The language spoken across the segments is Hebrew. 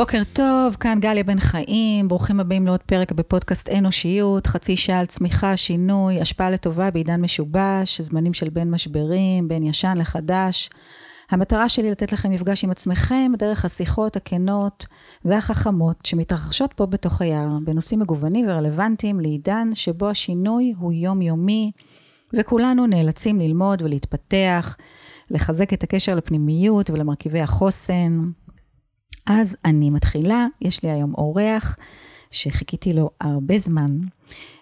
בוקר טוב, כאן גליה בן חיים, ברוכים הבאים לעוד פרק בפודקאסט אנושיות, חצי שעה על צמיחה, שינוי, השפעה לטובה בעידן משובש, זמנים של בין משברים, בין ישן לחדש. המטרה שלי לתת לכם מפגש עם עצמכם דרך השיחות הכנות והחכמות שמתרחשות פה בתוך היער, בנושאים מגוונים ורלוונטיים לעידן שבו השינוי הוא יומיומי, וכולנו נאלצים ללמוד ולהתפתח, לחזק את הקשר לפנימיות ולמרכיבי החוסן. אז אני מתחילה, יש לי היום אורח שחיכיתי לו הרבה זמן.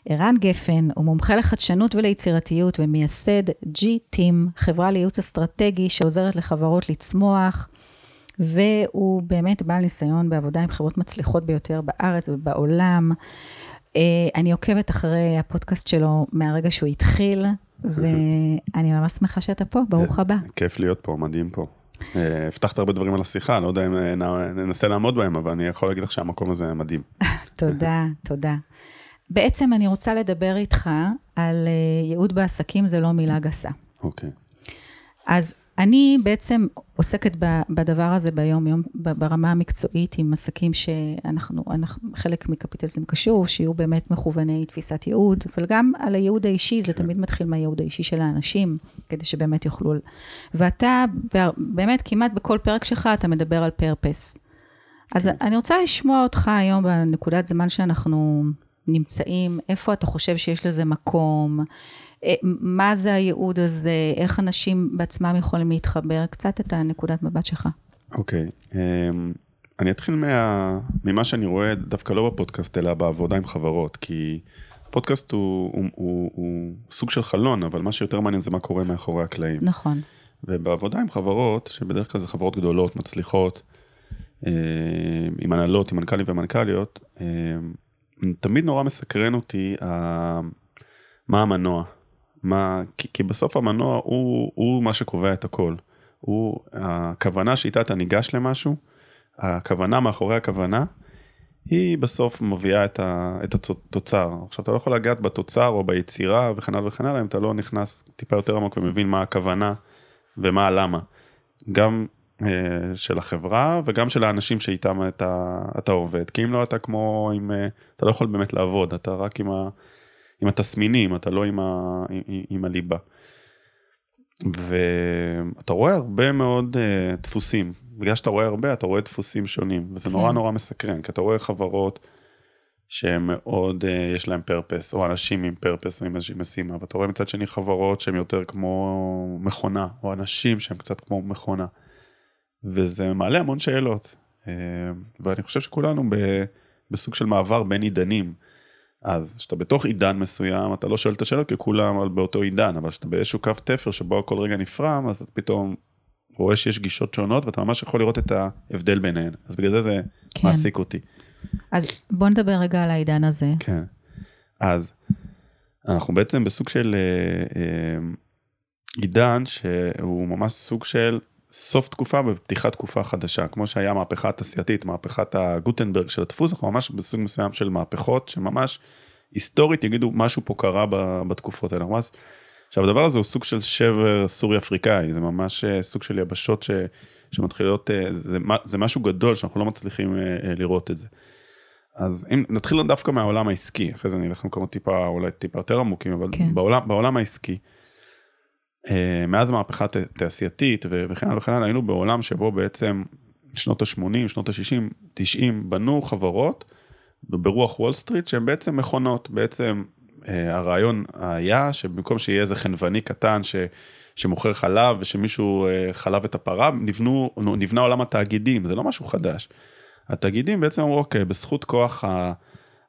ערן גפן הוא מומחה לחדשנות וליצירתיות ומייסד G-Team, חברה לייעוץ אסטרטגי שעוזרת לחברות לצמוח, והוא באמת בעל ניסיון בעבודה עם חברות מצליחות ביותר בארץ ובעולם. אה, אני עוקבת אחרי הפודקאסט שלו מהרגע שהוא התחיל, ואני ממש שמחה שאתה פה, ברוך הבא. כיף להיות פה, מדהים פה. אה, הבטחת הרבה דברים על השיחה, לא יודע אם אה, ננסה לעמוד בהם, אבל אני יכול להגיד לך שהמקום הזה מדהים. תודה, תודה. בעצם אני רוצה לדבר איתך על אה, ייעוד בעסקים, זה לא מילה גסה. אוקיי. אז אני בעצם עוסקת בדבר הזה ביום-יום, ברמה המקצועית, עם עסקים שאנחנו, אנחנו, חלק מקפיטליזם קשור, שיהיו באמת מכווני תפיסת ייעוד, אבל גם על הייעוד האישי, זה כן. תמיד מתחיל מהייעוד האישי של האנשים, כדי שבאמת יוכלו... ואתה, באמת, כמעט בכל פרק שלך, אתה מדבר על פרפס. אז כן. אני רוצה לשמוע אותך היום בנקודת זמן שאנחנו נמצאים, איפה אתה חושב שיש לזה מקום, מה זה הייעוד הזה, איך אנשים בעצמם יכולים להתחבר, קצת את הנקודת מבט שלך. אוקיי, okay. אמ, um, אני אתחיל מה, ממה שאני רואה דווקא לא בפודקאסט, אלא בעבודה עם חברות, כי הפודקאסט הוא, הוא, הוא, הוא סוג של חלון, אבל מה שיותר מעניין זה מה קורה מאחורי הקלעים. נכון. ובעבודה עם חברות, שבדרך כלל זה חברות גדולות, מצליחות, אמ, עם הנהלות, עם מנכ"לים ומנכ"ליות, אמ, תמיד נורא מסקרן אותי מה המנוע, מה, כי, כי בסוף המנוע הוא, הוא מה שקובע את הכל. הוא, הכוונה שאיתה אתה ניגש למשהו, הכוונה מאחורי הכוונה, היא בסוף מביאה את, ה, את התוצר. עכשיו אתה לא יכול לגעת בתוצר או ביצירה וכן הלאה וכן הלאה, אם אתה לא נכנס טיפה יותר עמוק ומבין מה הכוונה ומה הלמה. גם אה, של החברה וגם של האנשים שאיתם אתה, אתה עובד. כי אם לא אתה כמו עם, אה, אתה לא יכול באמת לעבוד, אתה רק עם ה... עם התסמינים, אתה לא עם, ה, עם, עם הליבה. ואתה רואה הרבה מאוד uh, דפוסים, בגלל שאתה רואה הרבה, אתה רואה דפוסים שונים, וזה נורא כן. נורא מסקרן, כי אתה רואה חברות שהם מאוד, uh, יש להם פרפס, או אנשים עם פרפס או עם איזושהי משימה, ואתה רואה מצד שני חברות שהן יותר כמו מכונה, או אנשים שהם קצת כמו מכונה, וזה מעלה המון שאלות, uh, ואני חושב שכולנו ב, בסוג של מעבר בין עידנים. אז כשאתה בתוך עידן מסוים אתה לא שואל את השאלות כי כולם באותו עידן אבל כשאתה באיזשהו קו תפר שבו הכל רגע נפרם אז אתה פתאום רואה שיש גישות שונות ואתה ממש יכול לראות את ההבדל ביניהן אז בגלל זה זה כן. מעסיק אותי. אז בוא נדבר רגע על העידן הזה. כן. אז אנחנו בעצם בסוג של אה, אה, עידן שהוא ממש סוג של סוף תקופה ופתיחת תקופה חדשה, כמו שהיה מהפכה התעשייתית, מהפכת הגוטנברג של הדפוס, אנחנו ממש בסוג מסוים של מהפכות, שממש היסטורית יגידו משהו פה קרה בתקופות האלה. ממש, עכשיו הדבר הזה הוא סוג של שבר סורי אפריקאי, זה ממש אה, סוג של יבשות ש, שמתחילות, אה, זה, זה משהו גדול שאנחנו לא מצליחים אה, לראות את זה. אז אם נתחיל דווקא מהעולם העסקי, אחרי זה אני אלך למקומות טיפה, אולי טיפה יותר עמוקים, אבל כן. בעולם, בעולם העסקי. אה, מאז המהפכה התעשייתית וכן הלאה וכן הלאה, היינו בעולם שבו בעצם שנות ה-80, שנות ה-60, 90, בנו חברות ברוח וול סטריט שהן בעצם מכונות, בעצם אה, הרעיון היה שבמקום שיהיה איזה חנווני קטן ש... שמוכר חלב ושמישהו אה, חלב את הפרה, נבנו, נבנה עולם התאגידים, זה לא משהו חדש. התאגידים בעצם אמרו, אוקיי, בזכות כוח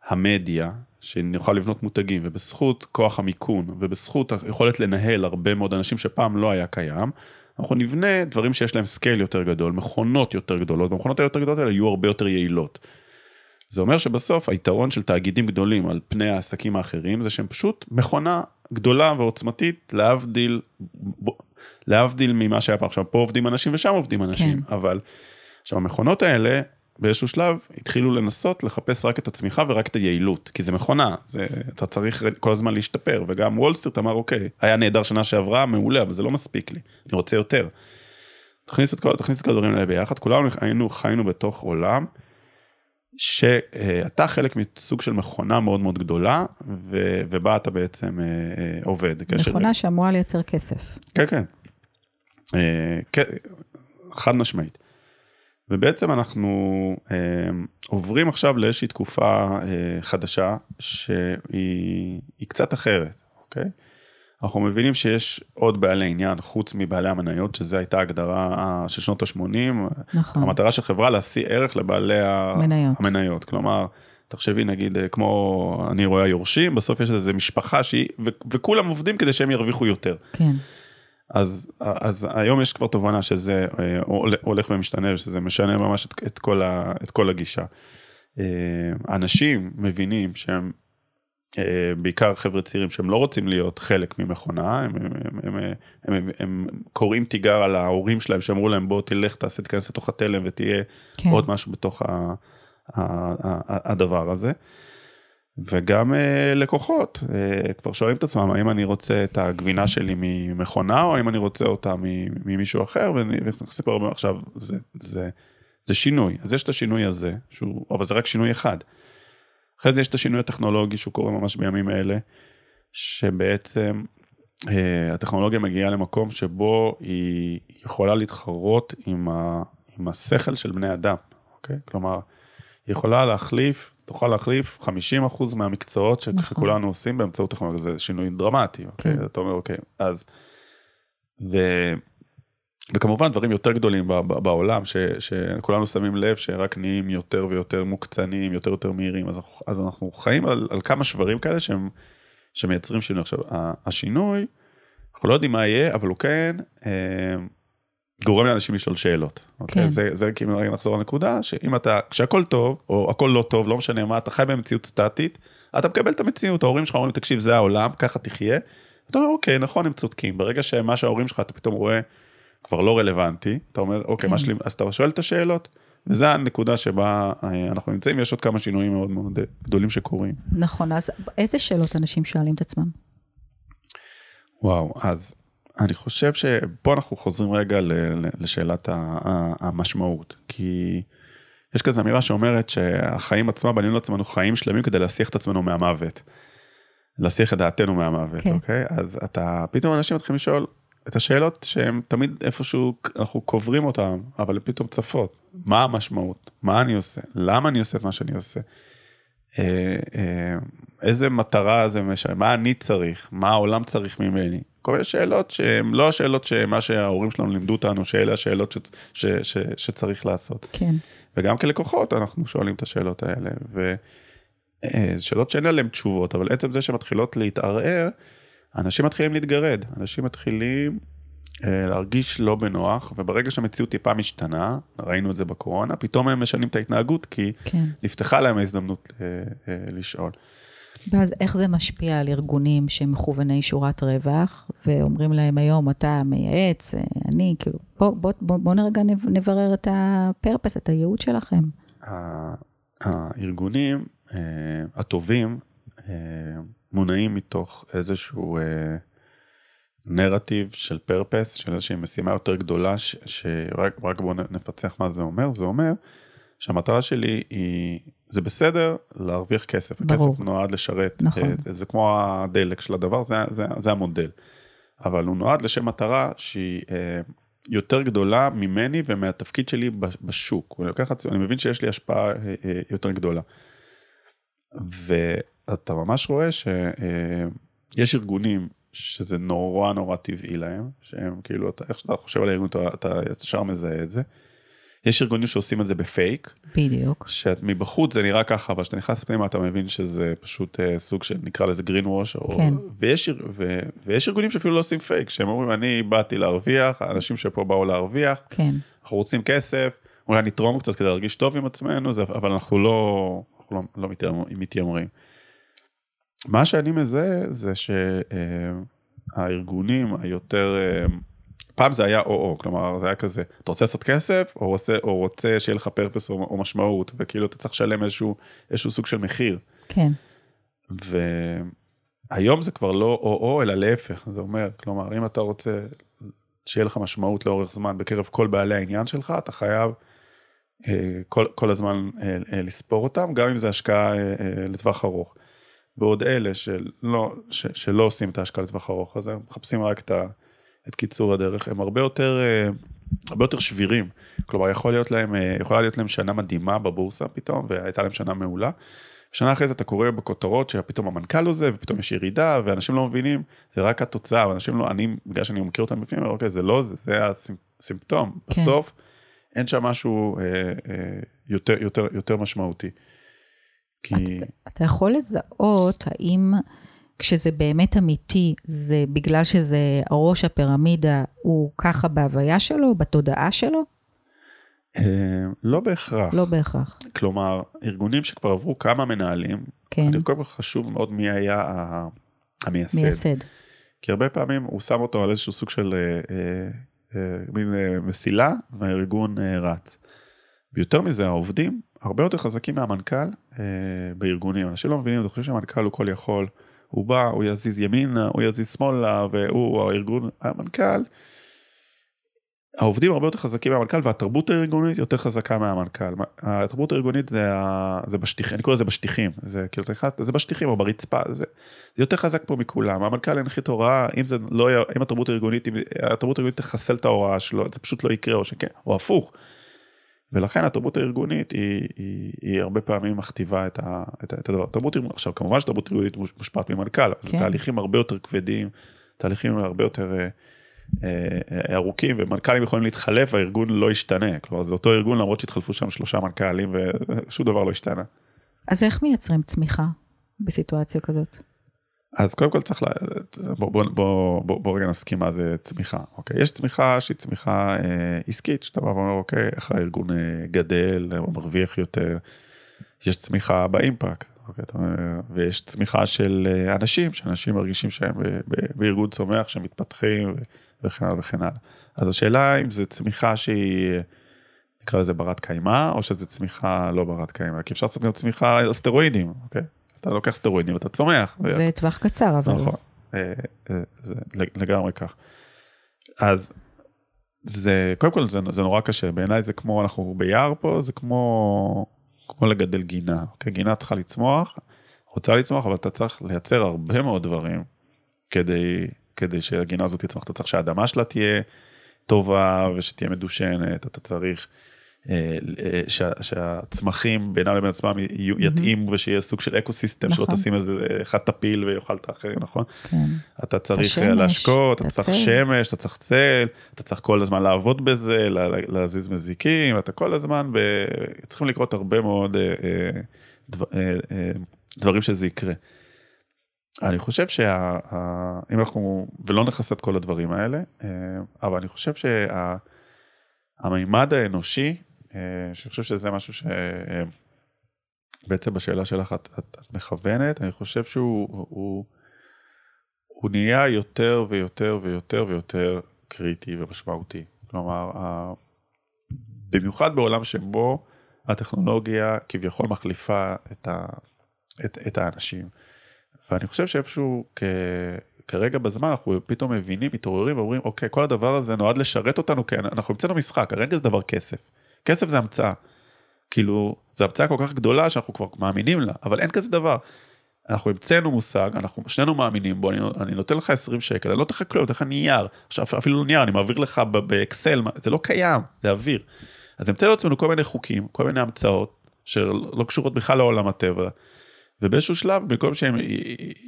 המדיה, שנוכל לבנות מותגים, ובזכות כוח המיכון, ובזכות היכולת לנהל הרבה מאוד אנשים שפעם לא היה קיים, אנחנו נבנה דברים שיש להם scale יותר גדול, מכונות יותר גדולות, והמכונות היותר גדולות האלה יהיו הרבה יותר יעילות. זה אומר שבסוף היתרון של תאגידים גדולים על פני העסקים האחרים זה שהם פשוט מכונה גדולה ועוצמתית להבדיל, להבדיל ממה שהיה פעם. עכשיו פה עובדים אנשים ושם עובדים אנשים, כן. אבל עכשיו המכונות האלה באיזשהו שלב התחילו לנסות לחפש רק את הצמיחה ורק את היעילות, כי זה מכונה, זה, אתה צריך כל הזמן להשתפר, וגם וול סטריט אמר אוקיי, היה נהדר שנה שעברה, מעולה, אבל זה לא מספיק לי, אני רוצה יותר. תכניס את כל, תכניס את כל הדברים האלה ביחד, כולנו היינו, חיינו בתוך עולם שאתה חלק מסוג של מכונה מאוד מאוד גדולה, ו- ובה אתה בעצם אה, אה, עובד. מכונה שאמורה לייצר כסף. כן, כן. אה, כן, חד משמעית. ובעצם אנחנו אה, עוברים עכשיו לאיזושהי תקופה אה, חדשה שהיא היא קצת אחרת, אוקיי? אנחנו מבינים שיש עוד בעלי עניין חוץ מבעלי המניות, שזו הייתה הגדרה אה, של שנות ה-80. נכון. המטרה של חברה להשיא ערך לבעלי ה- מניות. המניות. כלומר, תחשבי נגיד אה, כמו אני רואה היורשים, בסוף יש איזה משפחה שהיא, ו- וכולם עובדים כדי שהם ירוויחו יותר. כן. אז, אז היום יש כבר תובנה שזה אה, הולך ומשתנה ושזה משנה ממש את, את, כל, ה, את כל הגישה. אה, אנשים מבינים שהם, אה, בעיקר חבר'ה צעירים שהם לא רוצים להיות חלק ממכונה, הם, הם, הם, הם, הם, הם, הם קוראים תיגר על ההורים שלהם שאמרו להם בוא תלך תעשה תיכנס לתוך התלם ותהיה כן. עוד משהו בתוך ה, ה, ה, ה, הדבר הזה. וגם אה, לקוחות אה, כבר שואלים את עצמם האם אני רוצה את הגבינה שלי ממכונה או האם אני רוצה אותה ממישהו אחר ונכנסים כבר הרבה עכשיו זה זה זה שינוי אז יש את השינוי הזה שהוא אבל זה רק שינוי אחד. אחרי זה יש את השינוי הטכנולוגי שהוא קורה ממש בימים אלה שבעצם אה, הטכנולוגיה מגיעה למקום שבו היא יכולה להתחרות עם, ה, עם השכל של בני אדם אוקיי כלומר. יכולה להחליף, תוכל להחליף 50% מהמקצועות נכון. שכולנו עושים באמצעות טכנולוגיה, זה שינוי דרמטי, אוקיי? כן. אתה אומר, אוקיי, אז... ו... וכמובן דברים יותר גדולים בעולם, ש, שכולנו שמים לב שרק נהיים יותר ויותר מוקצנים, יותר ויותר מהירים, אז, אנחנו- אז אנחנו חיים על, על כמה שברים כאלה שהם, שמייצרים שינוי. עכשיו, השינוי, אנחנו לא יודעים מה יהיה, אבל הוא כן אה, גורם לאנשים לשאול שאלות. אוקיי? כן. זה, זה כאילו רגע נחזור לנקודה, שאם אתה, כשהכל טוב, או הכל לא טוב, לא משנה מה, אתה חי במציאות סטטית, אתה מקבל את המציאות, ההורים שלך אומרים, תקשיב, זה העולם, ככה תחיה. אתה אומר, אוקיי, נכון, הם צודקים. ברגע שמה שההורים שלך, אתה פתאום רואה, כבר לא רלוונטי, אתה אומר, אוקיי, כן. מה שלי, אז אתה שואל את השאלות. וזו הנקודה שבה אה, אנחנו נמצאים, יש עוד כמה שינויים מאוד מאוד גדולים שקורים. נכון, אז איזה שאלות אנשים שואלים את עצמם? וואו, אז אני חושב שפה אנחנו חוזרים רגע לשאלת המשמעות, כי יש כזו אמירה שאומרת שהחיים עצמם בנינו לעצמנו חיים שלמים כדי להסיח את עצמנו מהמוות. להסיח את דעתנו מהמוות, כן. אוקיי? אז אתה, פתאום אנשים מתחילים לשאול את השאלות שהם תמיד איפשהו, אנחנו קוברים אותם, אבל הן פתאום צפות. מה המשמעות? מה אני עושה? למה אני עושה את מה שאני עושה? אה, אה, איזה מטרה זה משנה, מה אני צריך, מה העולם צריך ממני, כל מיני שאלות שהן לא השאלות שמה שההורים שלנו לימדו אותנו, שאלה השאלות ש, ש, ש, שצריך לעשות. כן, וגם כלקוחות אנחנו שואלים את השאלות האלה, וזה שאלות שאין עליהן תשובות, אבל עצם זה שמתחילות להתערער, אנשים מתחילים להתגרד, אנשים מתחילים אה, להרגיש לא בנוח, וברגע שהמציאות טיפה משתנה, ראינו את זה בקורונה, פתאום הם משנים את ההתנהגות, כי כן. נפתחה להם ההזדמנות אה, אה, לשאול. ואז איך זה משפיע על ארגונים שהם מכווני שורת רווח, ואומרים להם היום, אתה מייעץ, אה, אני, כאילו, בוא, בוא, בוא, בוא נרגע נב- נברר את הפרפס, את הייעוד שלכם. הארגונים אה, הטובים אה, מונעים מתוך איזשהו אה, נרטיב של פרפס, של איזושהי משימה יותר גדולה, ש- שרק רק בואו נפצח מה זה אומר, זה אומר שהמטרה שלי היא, זה בסדר להרוויח כסף, ברור. הכסף נועד לשרת, נכון. אה, זה כמו הדלק של הדבר, זה, זה, זה המודל, אבל הוא נועד לשם מטרה שהיא אה, יותר גדולה ממני ומהתפקיד שלי בשוק, הוא לוקח, את אני מבין שיש לי השפעה אה, יותר גדולה. ואתה ממש רואה שיש ארגונים שזה נורא נורא טבעי להם, שהם כאילו, אתה, איך שאתה חושב על הארגון, אתה, אתה ישר מזהה את זה. יש ארגונים שעושים את זה בפייק, בדיוק. שמבחוץ זה נראה ככה, אבל כשאתה נכנס פנימה אתה מבין שזה פשוט אה, סוג של נקרא לזה green wash, או, כן. ויש, אר- ו, ויש ארגונים שאפילו לא עושים פייק, שהם אומרים אני באתי להרוויח, האנשים שפה באו להרוויח, כן, אנחנו רוצים כסף, אולי נתרום קצת כדי להרגיש טוב עם עצמנו, זה, אבל אנחנו לא, אנחנו לא, לא מתיימר, מתיימרים. מה שאני מזהה זה שהארגונים היותר, פעם זה היה או-או, כלומר זה היה כזה, אתה רוצה לעשות כסף או רוצה, או רוצה שיהיה לך פרפס או, או משמעות, וכאילו אתה צריך לשלם איזשהו, איזשהו סוג של מחיר. כן, והיום זה כבר לא או-או, אלא להפך, זה אומר, כלומר, אם אתה רוצה שיהיה לך משמעות לאורך זמן בקרב כל בעלי העניין שלך, אתה חייב אה, כל, כל הזמן אה, אה, לספור אותם, גם אם זה השקעה לטווח ארוך. בעוד אלה שלא, ש, שלא עושים את ההשקעה לטווח ארוך, אז הם מחפשים רק את, ה, את קיצור הדרך, הם הרבה יותר, הרבה יותר שבירים. כלומר, יכול להיות להם, יכולה להיות להם שנה מדהימה בבורסה פתאום, והייתה להם שנה מעולה. שנה אחרי זה אתה קורא בכותרות שפתאום המנכ"ל עוזב, ופתאום יש ירידה, ואנשים לא מבינים, זה רק התוצאה, ואנשים לא, אני, בגלל שאני מכיר אותם בפנים, אוקיי, זה לא זה, זה הסימפטום. כן. בסוף, אין שם משהו אה, אה, יותר, יותר, יותר משמעותי. כי... אתה, אתה יכול לזהות האם כשזה באמת אמיתי, זה בגלל שזה הראש הפירמידה, הוא ככה בהוויה שלו, בתודעה שלו? אה, לא בהכרח. לא בהכרח. כלומר, ארגונים שכבר עברו כמה מנהלים, כן. אני כל חשוב מאוד מי היה המייסד. מייסד. כי הרבה פעמים הוא שם אותו על איזשהו סוג של אה, אה, אה, מין אה, מסילה והארגון אה, רץ. ויותר מזה העובדים הרבה יותר חזקים מהמנכ"ל בארגונים אנשים לא מבינים אני חושב שהמנכ"ל הוא כל יכול הוא בא הוא יזיז ימינה הוא יזיז שמאלה והוא הארגון המנכ"ל העובדים הרבה יותר חזקים מהמנכ"ל והתרבות הארגונית יותר חזקה מהמנכ"ל. התרבות הארגונית זה. זה בשטיחים, אני קורא לזה בשטיחים, זה כאילו זה בשטיחים או ברצפה, זה, זה יותר חזק פה מכולם. המנכ"ל ינחית הוראה, אם זה לא אם התרבות הארגונית, אם התרבות הארגונית תחסל את ההוראה שלו, זה פשוט לא יקרה או שכן, או הפוך. ולכן התרבות הארגונית היא, היא, היא הרבה פעמים מכתיבה את, ה, את, את הדבר. תרבות ארגונית, עכשיו כמובן שתרבות ארגונית מושפעת ממנכ"ל, כן. זה תהליכים הרבה יותר כבדים, תהליכים הרבה יותר... אה, ארוכים ומנכ"לים יכולים להתחלף והארגון לא ישתנה כלומר זה אותו ארגון למרות שהתחלפו שם שלושה מנכ"לים ושום דבר לא השתנה. אז איך מייצרים צמיחה בסיטואציה כזאת? אז קודם כל צריך, לה... בוא, בוא, בוא, בוא, בוא רגע נסכים מה זה צמיחה, אוקיי? יש צמיחה שהיא צמיחה אה, עסקית, שאתה בא ואומר, אוקיי, איך הארגון אה, גדל, הוא מרוויח יותר, יש צמיחה באימפקט, אוקיי, ויש צמיחה של אה, אנשים, שאנשים מרגישים שהם בארגון צומח, שמתפתחים, וכן הלאה וכן הלאה. אז השאלה אם זה צמיחה שהיא, נקרא לזה ברת קיימא, או שזה צמיחה לא ברת קיימא, כי אפשר לעשות גם צמיחה על אוקיי? אתה לוקח סטרואידים ואתה צומח. זה. טווח קצר, אבל... נכון, אה, אה, זה לגמרי כך. אז זה, קודם כל זה, זה נורא קשה, בעיניי זה כמו, אנחנו ביער פה, זה כמו, כמו לגדל גינה, אוקיי? גינה צריכה לצמוח, רוצה לצמוח, אבל אתה צריך לייצר הרבה מאוד דברים כדי כדי שהגינה הזאת תצמח, אתה צריך שהאדמה שלה תהיה טובה ושתהיה מדושנת, אתה צריך שה, שהצמחים בינם לבין עצמם יתאימו ושיהיה סוג של אקו סיסטם, נכון. שלא תשים איזה אחד תפיל ויאכל את האחרים, נכון? כן. אתה צריך השמש, להשקות, אתה צריך שמש, אתה צריך צל, אתה צריך כל הזמן לעבוד בזה, להזיז מזיקים, אתה כל הזמן, ב... צריכים לקרות הרבה מאוד אה, דבר, דברים שזה יקרה. אני חושב שאם אנחנו, ולא נכנס את כל הדברים האלה, אה, אבל אני חושב שהמימד האנושי, אה, שאני חושב שזה משהו שבעצם בשאלה שלך את, את, את מכוונת, אני חושב שהוא הוא, הוא נהיה יותר ויותר ויותר ויותר קריטי ומשמעותי. כלומר, במיוחד בעולם שבו הטכנולוגיה כביכול מחליפה את, ה, את, את האנשים. ואני חושב שאיפשהו כ... כרגע בזמן אנחנו פתאום מבינים, מתעוררים ואומרים, אוקיי, כל הדבר הזה נועד לשרת אותנו, כי אנחנו המצאנו משחק, הרגע זה דבר כסף. כסף זה המצאה. כאילו, זו המצאה כל כך גדולה שאנחנו כבר מאמינים לה, אבל אין כזה דבר. אנחנו המצאנו מושג, אנחנו שנינו מאמינים בו, אני, אני נותן לך 20 שקל, אני לא אתן לך כלום, אני נותן לך נייר, עכשיו אפילו לא נייר, אני מעביר לך באקסל, זה לא קיים, זה אוויר. אז המצאנו לעצמנו כל מיני חוקים, כל מיני המצאות, שלא קשורות בכלל לעולם הטבע, ובאיזשהו שלב, במקום שהם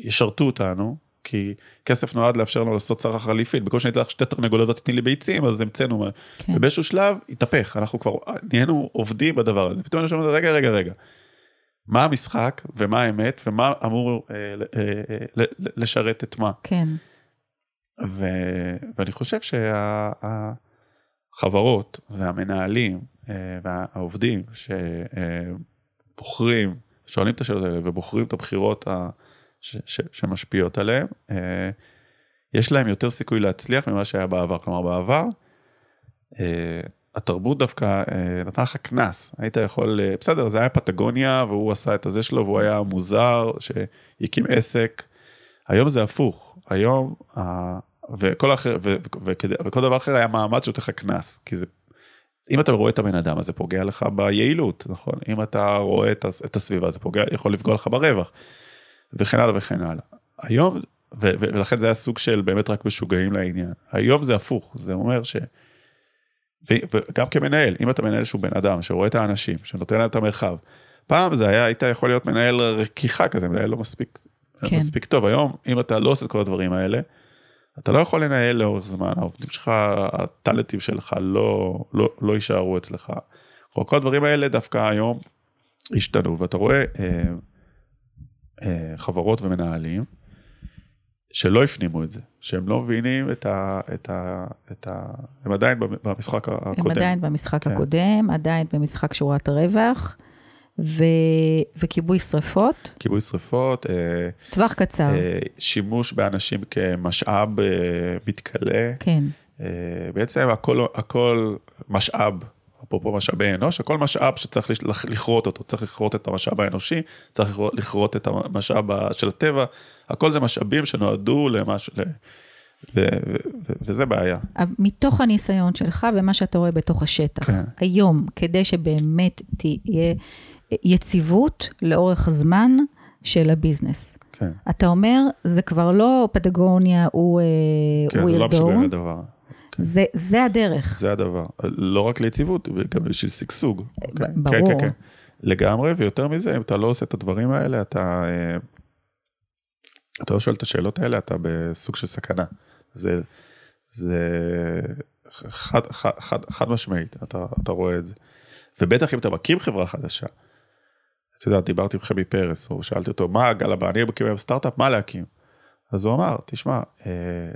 ישרתו אותנו, כי כסף נועד לאפשר לנו לעשות סחר חליפין, במקום שאני אתן לך שתי תרנגולות ותתני לי ביצים, אז המצאנו, כן. ובאיזשהו שלב התהפך, אנחנו כבר נהיינו עובדים בדבר הזה, פתאום אני שומע, רגע, רגע, רגע, מה המשחק ומה האמת ומה אמור אה, אה, אה, לשרת את מה. כן. ו, ואני חושב שהחברות והמנהלים אה, והעובדים שבוחרים, שואלים את השאלות האלה ובוחרים את הבחירות ה... ש... ש... שמשפיעות עליהם, אה, יש להם יותר סיכוי להצליח ממה שהיה בעבר. כלומר, בעבר, אה, התרבות דווקא אה, נתן לך קנס, היית יכול, בסדר, זה היה פטגוניה והוא עשה את הזה שלו והוא היה מוזר, שהקים עסק. היום זה הפוך, היום, וכל, אחר, ו... ו... וכל דבר אחר היה מעמד שנותן לך קנס, כי זה אם אתה רואה את הבן אדם, אז זה פוגע לך ביעילות, נכון? אם אתה רואה את הסביבה, זה פוגע, יכול לפגוע לך ברווח, וכן הלאה וכן הלאה. היום, ו, ולכן זה היה סוג של באמת רק משוגעים לעניין. היום זה הפוך, זה אומר ש... וגם כמנהל, אם אתה מנהל שהוא בן אדם, שרואה את האנשים, שנותן להם את המרחב, פעם זה היה, היית יכול להיות מנהל רכיחה כזה, מנהל לא מספיק, כן. מספיק טוב. היום, אם אתה לא עושה את כל הדברים האלה, אתה לא יכול לנהל לאורך זמן, העובדים שלך, הטאלנטים שלך לא, לא, לא יישארו אצלך. כל הדברים האלה דווקא היום השתנו, ואתה רואה אה, אה, חברות ומנהלים שלא הפנימו את זה, שהם לא מבינים את ה... את ה, את ה הם עדיין במשחק הקודם. הם עדיין במשחק כן. הקודם, עדיין במשחק שורת הרווח. ו... וכיבוי שריפות. כיבוי שריפות. אה, טווח קצר. אה, שימוש באנשים כמשאב אה, מתכלה. כן. בעצם הכל, הכל משאב, אפרופו משאבי אנוש, הכל משאב שצריך לכרות אותו, צריך לכרות את המשאב האנושי, צריך לכרות את המשאב של הטבע, הכל זה משאבים שנועדו למשהו, ו- ו- ו- וזה בעיה. מתוך הניסיון שלך ומה שאתה רואה בתוך השטח, כן. היום, כדי שבאמת תהיה יציבות לאורך זמן של הביזנס. כן. אתה אומר, זה כבר לא פדגוניה, הוא כן, הוא זה לא משנה לדבר. כן. זה, זה הדרך. זה הדבר. לא רק ליציבות, גם בשביל שגשוג. אוקיי? ברור. כן, כן, כן. לגמרי, ויותר מזה, אם אתה לא עושה את הדברים האלה, אתה, אה, אתה לא שואל את השאלות האלה, אתה בסוג של סכנה. זה, זה חד, חד, חד, חד משמעית, אתה, אתה רואה את זה. ובטח אם אתה מקים חברה חדשה, אתה יודע, דיברתי עם חמי פרס, או שאלתי אותו, מה גל הבא, אני מקים היום סטארט-אפ, מה להקים? אז הוא אמר, תשמע, אה,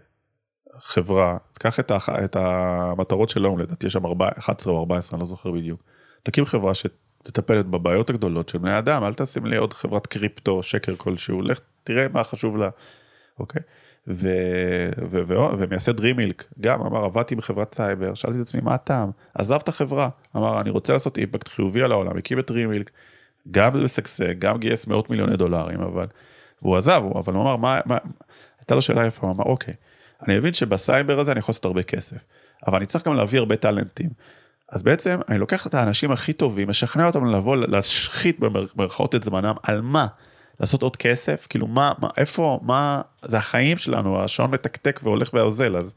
חברה, תקח את, הח, את המטרות של האו"ם, לדעתי יש שם 11 או 14, אני לא זוכר בדיוק. תקים חברה שתטפל בבעיות הגדולות של בני אדם, אל תשים לי עוד חברת קריפטו, שקר כלשהו, לך תראה מה חשוב לה, אוקיי? ו, ו, ו, ומייסד רימילק, גם אמר, עבדתי בחברת סייבר, שאלתי את עצמי, מה הטעם? עזב את החברה, אמר, אני רוצה לעשות אימפקט חיובי על העולם, הקים את רימילק, גם לשגשג, גם גייס מאות מיליוני דולרים, אבל, והוא עזב, אבל הוא אמר, מה, מה, הייתה לו שאלה יפה, הוא אמר, אוקיי, אני מבין שבסייבר הזה אני יכול לעשות הרבה כסף, אבל אני צריך גם להביא הרבה טאלנטים. אז בעצם אני לוקח את האנשים הכי טובים, משכנע אותם לבוא להשחית במרכאות את זמנם, על מה? לעשות עוד כסף? כאילו מה, מה, איפה, מה, זה החיים שלנו, השעון מתקתק והולך ואוזל, אז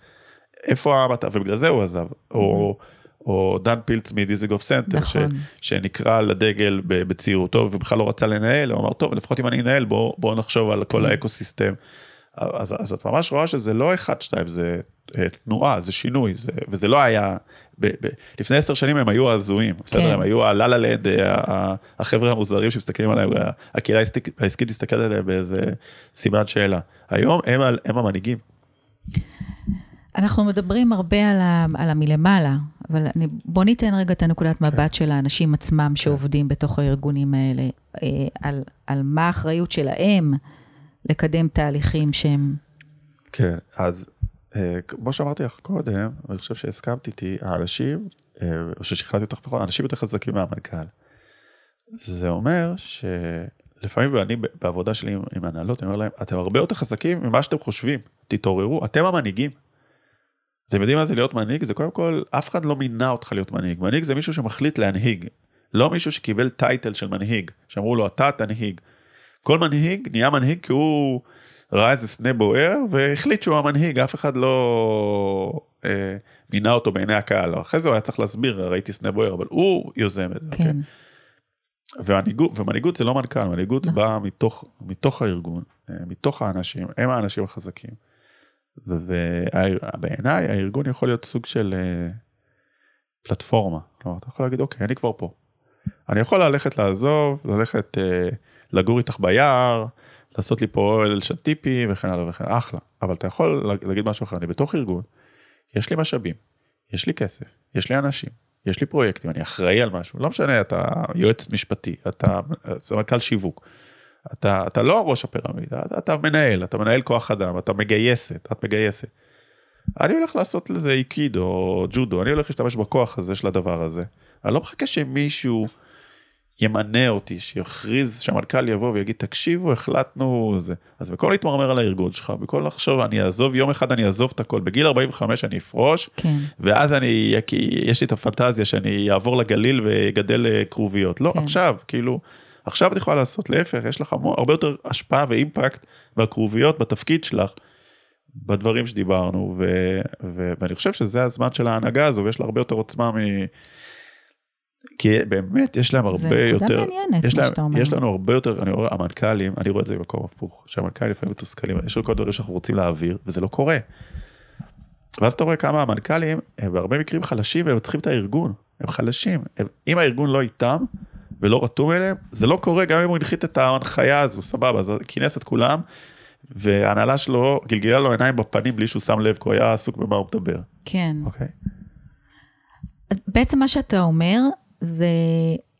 איפה המטרה, ובגלל זה הוא עזב, או, או דן פילץ מדיזיגוף סנטר, נכון. ש, שנקרא לדגל בצעירותו ובכלל לא רצה לנהל, הוא אמר, טוב, לפחות אם אני אנהל, בוא, בוא נחשוב על כל ה ecosystem. אז, אז את ממש רואה שזה לא אחד, שתיים, זה אה, תנועה, זה שינוי, זה, וזה לא היה, ב, ב, לפני עשר שנים הם היו הזויים, כן. בסדר, הם היו ה la la land, החבר'ה המוזרים שמסתכלים עליהם, הקהילה העסקית מסתכלת עליהם באיזה סימן שאלה. היום הם, הם המנהיגים. אנחנו מדברים הרבה על, ה, על המלמעלה, אבל אני, בוא ניתן רגע את הנקודת מבט כן. של האנשים עצמם שעובדים כן. בתוך הארגונים האלה, אה, על, על מה האחריות שלהם לקדם תהליכים שהם... כן, אז אה, כמו שאמרתי לך קודם, אני חושב שהסכמת איתי, האנשים, אה, או ששכנעתי אותך פחות, האנשים יותר חזקים מהמנכ"ל. זה אומר שלפעמים אני בעבודה שלי עם, עם הנהלות, אני אומר להם, אתם הרבה יותר חזקים ממה שאתם חושבים, תתעוררו, אתם המנהיגים. אתם יודעים מה זה להיות מנהיג? זה קודם כל, אף אחד לא מינה אותך להיות מנהיג. מנהיג זה מישהו שמחליט להנהיג. לא מישהו שקיבל טייטל של מנהיג, שאמרו לו, אתה תנהיג. כל מנהיג נהיה מנהיג כי הוא ראה איזה סנה בוער והחליט שהוא המנהיג, אף אחד לא אה, מינה אותו בעיני הקהל. אחרי זה הוא היה צריך להסביר, ראיתי סנה בוער, אבל הוא יוזם את זה. כן. Okay? ומנהיגות, ומנהיגות זה לא מנכ"ל, מנהיגות זה בא מתוך, מתוך הארגון, אה, מתוך האנשים, הם האנשים החזקים. ובעיניי הארגון יכול להיות סוג של אה, פלטפורמה. כלומר, אתה יכול להגיד, אוקיי, אני כבר פה. אני יכול ללכת לעזוב, ללכת אה, לגור איתך ביער, לעשות לי פה אוהל של טיפים וכן הלאה וכן אחלה. אבל אתה יכול להגיד משהו אחר, אני בתוך ארגון, יש לי משאבים, יש לי כסף, יש לי אנשים, יש לי פרויקטים, אני אחראי על משהו, לא משנה, אתה יועץ משפטי, אתה סמנכ"ל שיווק. אתה, אתה לא ראש הפירמידה, אתה, אתה מנהל, אתה מנהל כוח אדם, אתה מגייסת, את מגייסת. אני הולך לעשות לזה איקיד או ג'ודו, אני הולך להשתמש בכוח הזה של הדבר הזה. אני לא מחכה שמישהו ימנה אותי, שיכריז, שהמנכ"ל יבוא ויגיד, תקשיבו, החלטנו זה. אז במקום להתמרמר על הארגון שלך, במקום לחשוב, אני אעזוב, יום אחד אני אעזוב את הכל, בגיל 45 אני אפרוש, כן. ואז אני, יש לי את הפנטזיה שאני אעבור לגליל ויגדל אה, כרוביות. לא, כן. עכשיו, כאילו, עכשיו את יכולה לעשות, להפך, יש לך המון- הרבה יותר השפעה ואימפקט בכרוביות, בתפקיד שלך, בדברים שדיברנו, ו, ו, ואני חושב שזה הזמן של ההנהגה הזו, ויש לה הרבה יותר עוצמה מ... כי באמת יש להם זה הרבה נקודה יותר, מעניינת, יש, להם. יש לנו הרבה יותר, אני רואה, המנכ"לים, אני רואה את זה במקום הפוך, שהמנכ"לים לפעמים מתוסכלים, יש כל דברים שאנחנו רוצים להעביר, וזה לא קורה. ואז אתה רואה כמה המנכ"לים, הם בהרבה מקרים חלשים והם צריכים את הארגון, הם חלשים. הם, אם הארגון לא איתם ולא רתום אליהם, זה לא קורה גם אם הוא הנחית את ההנחיה הזו, סבבה, אז כינס את כולם, וההנהלה שלו גלגלה לו עיניים בפנים בלי שהוא שם לב, כי הוא היה עסוק במה הוא מדבר, כן. אוקיי? אז בעצם מה שאתה אומר, זה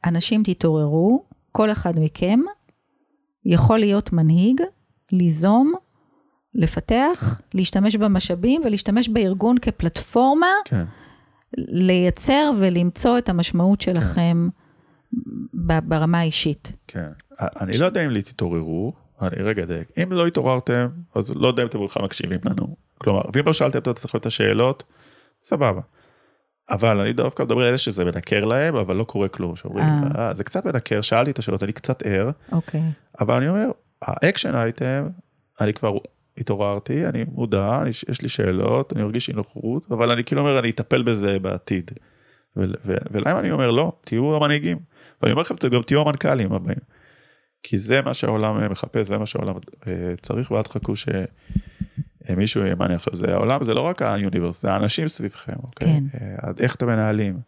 אנשים תתעוררו, כל אחד מכם יכול להיות מנהיג, ליזום, לפתח, להשתמש במשאבים ולהשתמש בארגון כפלטפורמה, כן. לייצר ולמצוא את המשמעות שלכם ב- ברמה האישית. כן. אני לא יודע אם תתעוררו, אני רגע דייק. אם לא התעוררתם, אז לא יודע אם אתם בכלל מקשיבים לנו. כלומר, ואם לא שאלתם את עצמכם את השאלות, סבבה. אבל אני דווקא מדבר על אלה שזה מנקר להם, אבל לא קורה כלום. שאומרים, אה. אה, זה קצת מנקר, שאלתי את השאלות, אני קצת ער, אוקיי. אבל אני אומר, ה action item, אני כבר התעוררתי, אני מודע, אני, יש לי שאלות, אני מרגיש אי נוחות, אבל אני כאילו אומר, אני אטפל בזה בעתיד. ולהם אני אומר, לא, תהיו המנהיגים. ואני אומר לכם, גם תהיו המנכ"לים הבאים. כי זה מה שהעולם אה, מחפש, זה מה שהעולם אה, צריך, ואל תחכו שמישהו ימנה עכשיו. זה העולם, זה לא רק ה universe, זה האנשים סביבכם, אוקיי? כן. אה, עד איך אתם מנהלים,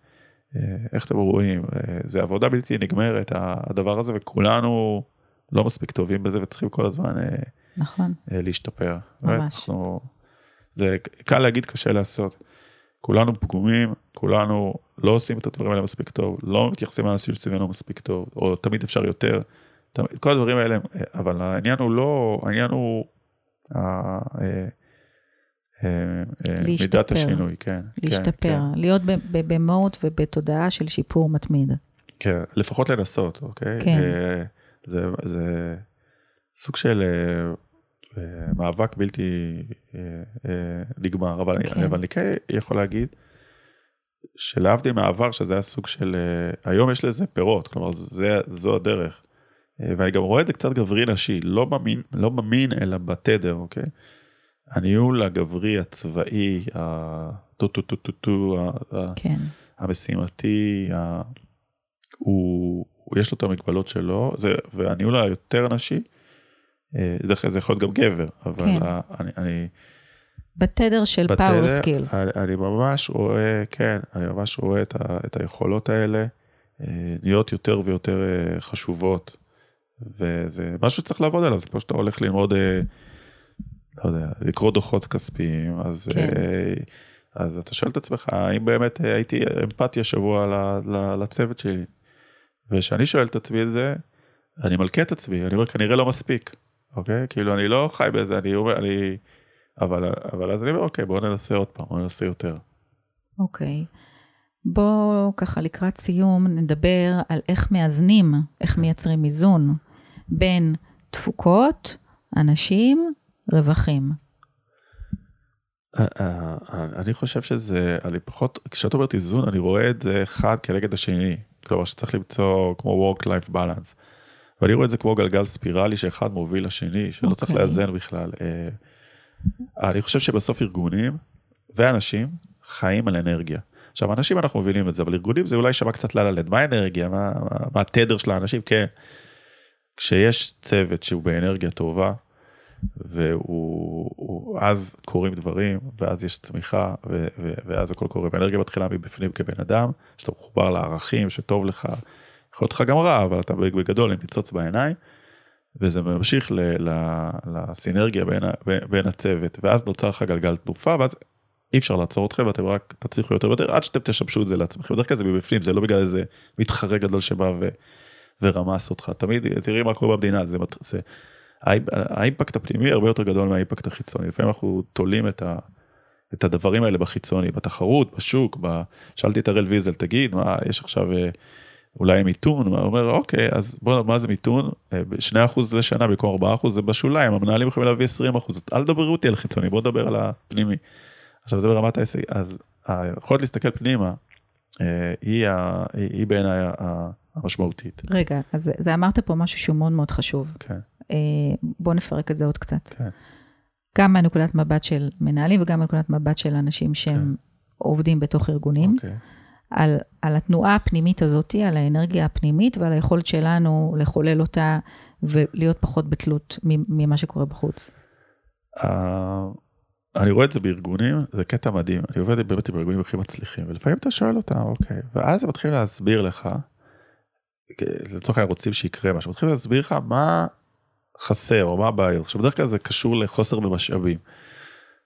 אה, איך אתם רואים, אה, זה עבודה בלתי נגמרת, הדבר הזה, וכולנו לא מספיק טובים בזה וצריכים כל הזמן אה, נכון. אה, להשתפר. ממש. אנחנו, זה קל להגיד, קשה לעשות. כולנו פגומים, כולנו לא עושים את הדברים האלה מספיק טוב, לא מתייחסים לאנשים שסביבנו מספיק טוב, או תמיד אפשר יותר. כל הדברים האלה, אה, אבל העניין הוא לא, העניין הוא אה, אה, אה, אה, להשתפר. מידת השינוי, כן. להשתפר, כן, להיות במוד ובתודעה של שיפור מתמיד. כן, לפחות לנסות, אוקיי? כן. אה, זה, זה סוג של אה, אה, מאבק בלתי אה, אה, נגמר, אבל, כן. אבל אני כן יכול להגיד שלהבדיל מהעבר, שזה היה סוג של, אה, היום יש לזה פירות, כלומר זה, זו הדרך. אה, ואני גם רואה את זה קצת גברי נשי, לא במין, לא במין אלא בתדר, אוקיי? הניהול הגברי, הצבאי, הטו-טו-טו-טו-טו, כן, המשימתי, ה... הוא, יש לו את המגבלות שלו, זה, והניהול היותר נשי, אה, דרך אגב זה יכול להיות גם גבר, אבל כן. ה, אני, אני, בתדר של power skills. אני, אני ממש רואה, כן, אני ממש רואה את, ה, את היכולות האלה אה, להיות יותר ויותר אה, חשובות, וזה משהו שצריך לעבוד עליו, זה כמו שאתה הולך ללמוד, אה, לא יודע, לקרוא דוחות כספיים, אז... כן. אה, אז אתה שואל את עצמך, האם באמת אה, הייתי אמפתיה שבוע ל- ל- לצוות שלי? וכשאני שואל את עצמי את זה, אני מלכה את עצמי, אני אומר, כנראה לא מספיק, אוקיי? כאילו, אני לא חי בזה, אני אומר, אני... אבל, אבל אז אני אומר, אוקיי, בואו ננסה עוד פעם, בואו ננסה יותר. אוקיי. בואו ככה לקראת סיום נדבר על איך מאזנים, איך מייצרים איזון בין תפוקות, אנשים, רווחים. אה, אה, אני חושב שזה, אני פחות, כשאת אומרת איזון, אני רואה את זה אחד כנגד השני. כלומר, שצריך למצוא כמו work-life balance. ואני רואה את זה כמו גלגל ספירלי שאחד מוביל לשני, שלא צריך אוקיי. לאזן בכלל. אה, אני חושב שבסוף ארגונים ואנשים חיים על אנרגיה. עכשיו, אנשים אנחנו מבינים את זה, אבל ארגונים זה אולי יישמע קצת לה-לה-לנד. מה האנרגיה? מה, מה, מה התדר של האנשים? כן. כשיש צוות שהוא באנרגיה טובה, והוא, הוא, אז קורים דברים, ואז יש צמיחה, ו, ו, ואז הכל קורה, והאנרגיה מתחילה מבפנים כבן אדם, שאתה מחובר לערכים, שטוב לך, יכול להיות לך גם רע, אבל אתה בגדול עם ניצוץ בעיניים, וזה ממשיך ל, ל, לסינרגיה בין, בין, בין הצוות, ואז נוצר לך גלגל תנופה, ואז אי אפשר לעצור אתכם, ואתם רק תצליחו יותר ויותר, עד שאתם תשמשו את זה לעצמכם, בדרך כלל זה מבפנים, זה לא בגלל איזה מתחרה גדול שבא ו, ורמס אותך, תמיד, תראי מה קורה במדינה, זה, זה האימפ- האימפקט הפנימי הרבה יותר גדול מהאימפקט החיצוני, לפעמים אנחנו תולים את, ה, את הדברים האלה בחיצוני, בתחרות, בשוק, ב... שאלתי את הראל ויזל, תגיד, מה, יש עכשיו, אה, אולי מיתון, הוא אומר, אוקיי, אז בוא, מה זה מיתון? 2% לשנה במקום 4% זה בשוליים, המנהלים יכולים להביא 20%, אל תדברו אותי על חיצוני, בוא נדבר על הפנימי. עכשיו זה ברמת ההישג, אז היכולת להסתכל פנימה, היא, היא, היא בעיניי המשמעותית. רגע, אז זה אמרת פה משהו שהוא מאוד מאוד חשוב. כן. בוא נפרק את זה עוד קצת. כן. גם מנקודת מבט של מנהלים וגם מנקודת מבט של אנשים שהם כן. עובדים בתוך ארגונים. אוקיי. על, על התנועה הפנימית הזאת, על האנרגיה הפנימית ועל היכולת שלנו לחולל אותה ולהיות פחות בתלות ממה שקורה בחוץ. Uh, אני רואה את זה בארגונים, זה קטע מדהים, אני עובד באמת עם ארגונים הכי מצליחים, ולפעמים אתה שואל אותם, אוקיי, ואז הם מתחילים להסביר לך, לצורך העניין רוצים שיקרה משהו, מתחילים להסביר לך מה חסר או מה הבעיות. עכשיו בדרך כלל זה קשור לחוסר במשאבים.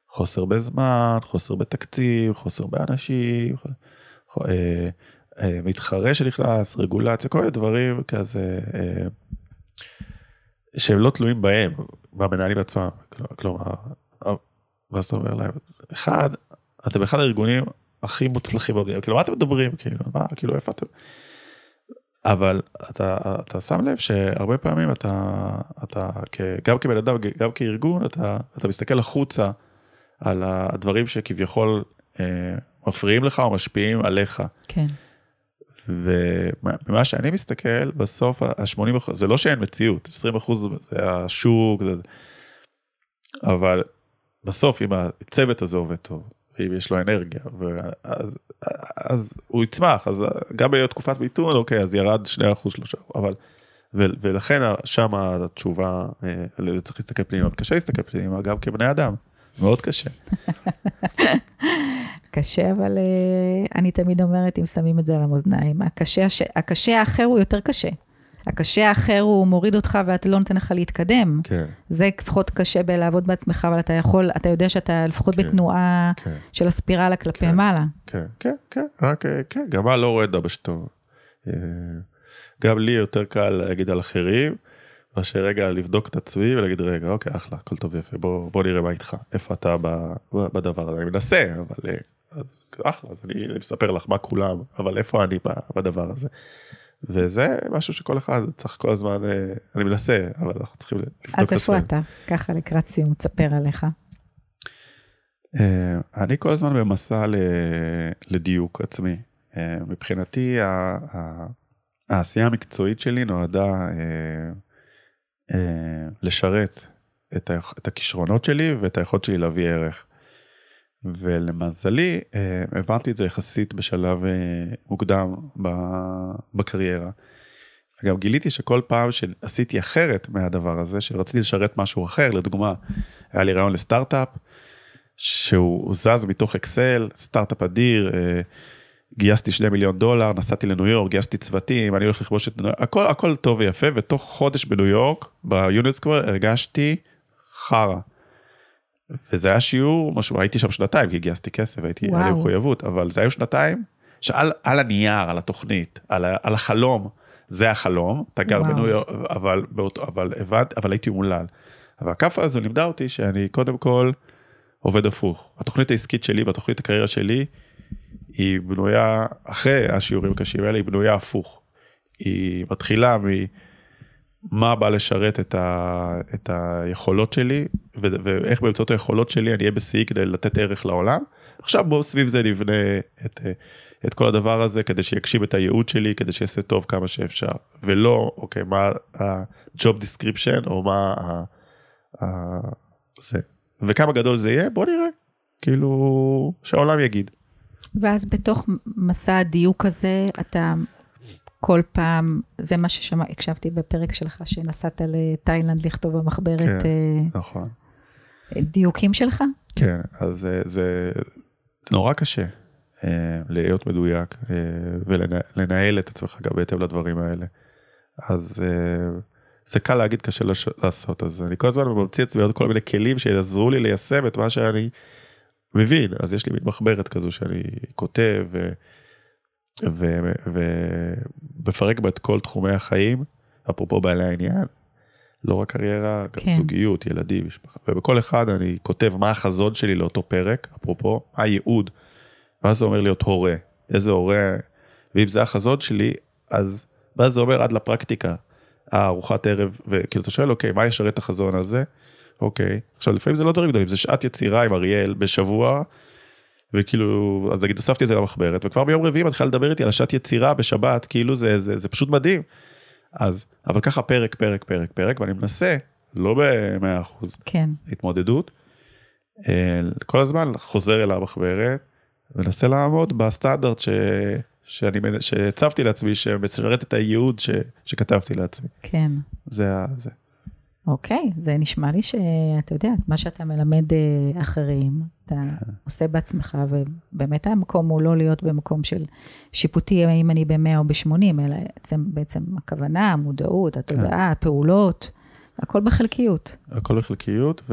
חוסר בזמן, חוסר בתקציב, חוסר באנשים, אה, אה, מתחרה שנכנס, רגולציה, כל מיני דברים כזה אה, שהם לא תלויים בהם, במנהלים עצמם. כלומר, מה זאת אומרת להם? אחד, אתם אחד הארגונים הכי מוצלחים כאילו מה אתם מדברים, כאילו, מה, כאילו איפה אתם? אבל אתה, אתה שם לב שהרבה פעמים אתה, אתה גם כבן אדם, גם כארגון, אתה, אתה מסתכל החוצה על הדברים שכביכול אה, מפריעים לך או משפיעים עליך. כן. וממה שאני מסתכל, בסוף ה-80 אחוז, זה לא שאין מציאות, 20 אחוז זה השוק, זה... אבל בסוף אם הצוות הזה עובד טוב, ואם יש לו אנרגיה, ואז, אז הוא יצמח, אז גם בתקופת מיתון, אוקיי, אז ירד 2 אחוז, 3 אבל, ו, ולכן שם התשובה, אה, צריך להסתכל פנימה, קשה להסתכל פנימה גם כבני אדם, מאוד קשה. קשה, אבל uh, אני תמיד אומרת, אם שמים את זה על המאזניים, הקשה, הקשה האחר הוא יותר קשה. הקשה האחר הוא מוריד אותך ואתה לא נותן לך להתקדם. כן. זה לפחות קשה בלעבוד בעצמך, אבל אתה יכול, אתה יודע שאתה לפחות כן, בתנועה כן. של הספירלה כלפי כן, מעלה. כן, כן, כן, רק, אה, כן, גם מה לא רואה דבא שטוב. אה, גם לי יותר קל להגיד על אחרים, מאשר רגע לבדוק את עצמי ולהגיד רגע אוקיי אחלה הכל טוב יפה בוא בוא נראה מה איתך איפה אתה בדבר הזה אני מנסה אבל אז אחלה אז אני, אני מספר לך מה כולם אבל איפה אני בדבר הזה. וזה משהו שכל אחד צריך כל הזמן אה, אני מנסה אבל אנחנו צריכים לבדוק את עצמנו. אז איפה אתה ככה לקראת סיום תספר עליך. אה, אני כל הזמן במסע לדיוק עצמי אה, מבחינתי העשייה המקצועית שלי נועדה לשרת את הכישרונות שלי ואת היכולת שלי להביא ערך. ולמזלי אה, הבנתי את זה יחסית בשלב אה, מוקדם בקריירה. גם גיליתי שכל פעם שעשיתי אחרת מהדבר הזה, שרציתי לשרת משהו אחר, לדוגמה, היה לי רעיון לסטארט-אפ, שהוא זז מתוך אקסל, סטארט-אפ אדיר, אה, גייסתי שני מיליון דולר, נסעתי לניו יורק, גייסתי צוותים, אני הולך לכבוש את ניו יורק, הכל, הכל טוב ויפה, ותוך חודש בניו יורק, ביוניט סקוור, הרגשתי חרא. וזה היה שיעור, משהו, הייתי שם שנתיים, כי גייסתי כסף, הייתי, היה לי מחויבות, אבל זה היו שנתיים שעל על הנייר, על התוכנית, על, על החלום, זה החלום, אתה גר בניו יורק, אבל, אבל, אבל, אבל הייתי אומלל. אבל הכאפה הזו לימדה אותי שאני קודם כל עובד הפוך. התוכנית העסקית שלי והתוכנית הקריירה שלי, היא בנויה, אחרי השיעורים הקשים האלה, היא בנויה הפוך. היא מתחילה מ... מה בא לשרת את, ה, את היכולות שלי, ו, ואיך באמצעות היכולות שלי אני אהיה בשיאי כדי לתת ערך לעולם. עכשיו בואו סביב זה נבנה את, את כל הדבר הזה כדי שיגשים את הייעוד שלי, כדי שיעשה טוב כמה שאפשר, ולא, אוקיי, מה ה-job description, או מה ה... ה זה. וכמה גדול זה יהיה, בוא נראה, כאילו, שהעולם יגיד. ואז בתוך מסע הדיוק הזה, אתה כל פעם, זה מה שהקשבתי בפרק שלך, שנסעת לתאילנד לכתוב במחברת. כן, uh, נכון. דיוקים שלך? כן, אז זה, זה נורא קשה uh, להיות מדויק ולנהל את עצמך גם בהתאם לדברים האלה. אז זה קל להגיד, קשה לש, לעשות, אז אני כל הזמן ממציא עצמי עוד כל מיני כלים שיעזרו לי ליישם את מה שאני מבין. אז יש לי מין מחברת כזו שאני כותב. Uh, ומפרק בה את כל תחומי החיים, אפרופו בעלי העניין, לא רק קריירה, גם כן. זוגיות, ילדים, משפחה, ובכל אחד אני כותב מה החזון שלי לאותו פרק, אפרופו, מה הייעוד, מה זה אומר להיות הורה, איזה הורה, ואם זה החזון שלי, אז, ואז זה אומר עד לפרקטיקה, הארוחת ערב, וכאילו אתה שואל, אוקיי, מה ישרת את החזון הזה? אוקיי, עכשיו לפעמים זה לא דברים גדולים, זה שעת יצירה עם אריאל בשבוע, וכאילו, אז נגיד הוספתי את זה למחברת, וכבר ביום רביעי מתחילה לדבר איתי על השעת יצירה בשבת, כאילו זה, זה, זה פשוט מדהים. אז, אבל ככה פרק, פרק, פרק, פרק, ואני מנסה, לא ב-100% כן. התמודדות, אה, כל הזמן חוזר אל המחברת, ומנסה לעמוד בסטנדרט ש... שאני, שהצבתי לעצמי, שמשרת את הייעוד ש... שכתבתי לעצמי. כן. זה ה... זה. אוקיי, זה נשמע לי שאתה יודע, מה שאתה מלמד אה, אחרים, אתה עושה בעצמך, ובאמת המקום הוא לא להיות במקום של שיפוטי, האם אני ב-100 או ב-80, אלא בעצם, בעצם הכוונה, המודעות, התודעה, כן. הפעולות, הכל בחלקיות. הכל בחלקיות,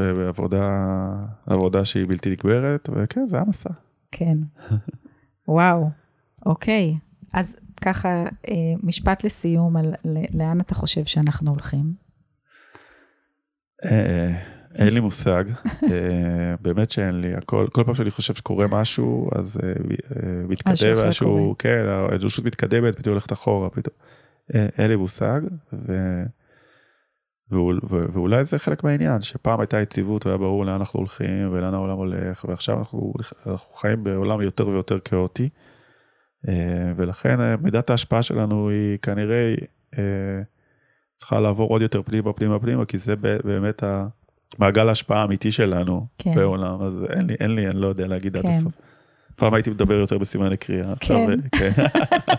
ועבודה שהיא בלתי נגמרת, וכן, זה המסע. כן. וואו, אוקיי. אז ככה, אה, משפט לסיום על לאן אתה חושב שאנחנו הולכים? אה, אין לי מושג, אה, באמת שאין לי, הכל, כל פעם שאני חושב שקורה משהו, אז מתקדם משהו, כן, האנושות מתקדמת, פתאום הולכת אחורה, פתאום, אין לי מושג, ו... ואולי זה חלק מהעניין, שפעם הייתה יציבות והיה ברור לאן אנחנו הולכים ולאן העולם הולך, ועכשיו אנחנו, אנחנו חיים בעולם יותר ויותר כאוטי, ולכן מידת ההשפעה שלנו היא כנראה צריכה לעבור עוד יותר פנימה, פנימה, פנימה, כי זה באמת מעגל ההשפעה האמיתי שלנו כן. בעולם, אז אין לי, אין לי, אני לא יודע להגיד כן. עד הסוף. פעם הייתי מדבר יותר בסימני קריאה. כן. כן.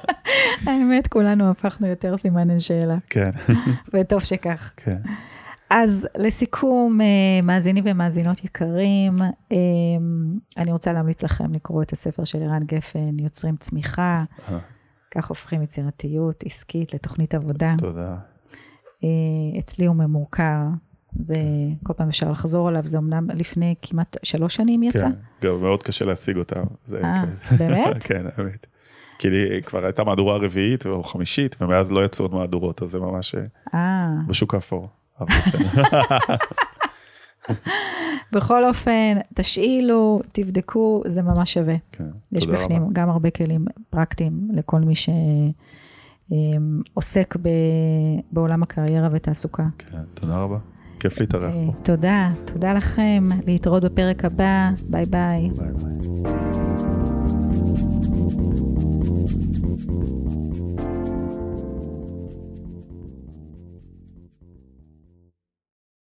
האמת, כולנו הפכנו יותר סימני שאלה. כן. וטוב שכך. כן. אז לסיכום, אה, מאזינים ומאזינות יקרים, אה, אני רוצה להמליץ לכם לקרוא את הספר של ערן גפן, יוצרים צמיחה. אה. כך הופכים יצירתיות עסקית לתוכנית עבודה. תודה. אה, אצלי הוא ממורכר, וכל פעם אפשר לחזור עליו, זה אמנם לפני כמעט שלוש שנים יצא. כן, גם מאוד קשה להשיג אותם. אה, כן. באמת? כן, האמת. כי לי כבר הייתה מהדורה רביעית או חמישית, ומאז לא יצאו עוד מהדורות, אז זה ממש אה. בשוק האפור. בכל אופן, תשאילו, תבדקו, זה ממש שווה. כן, יש בפנים רבה. גם הרבה כלים פרקטיים לכל מי ש... אמ, עוסק ב, בעולם הקריירה ותעסוקה. כן, תודה רבה. כיף להתארח פה. תודה, תודה לכם. להתראות בפרק הבא. ביי ביי. ביי ביי.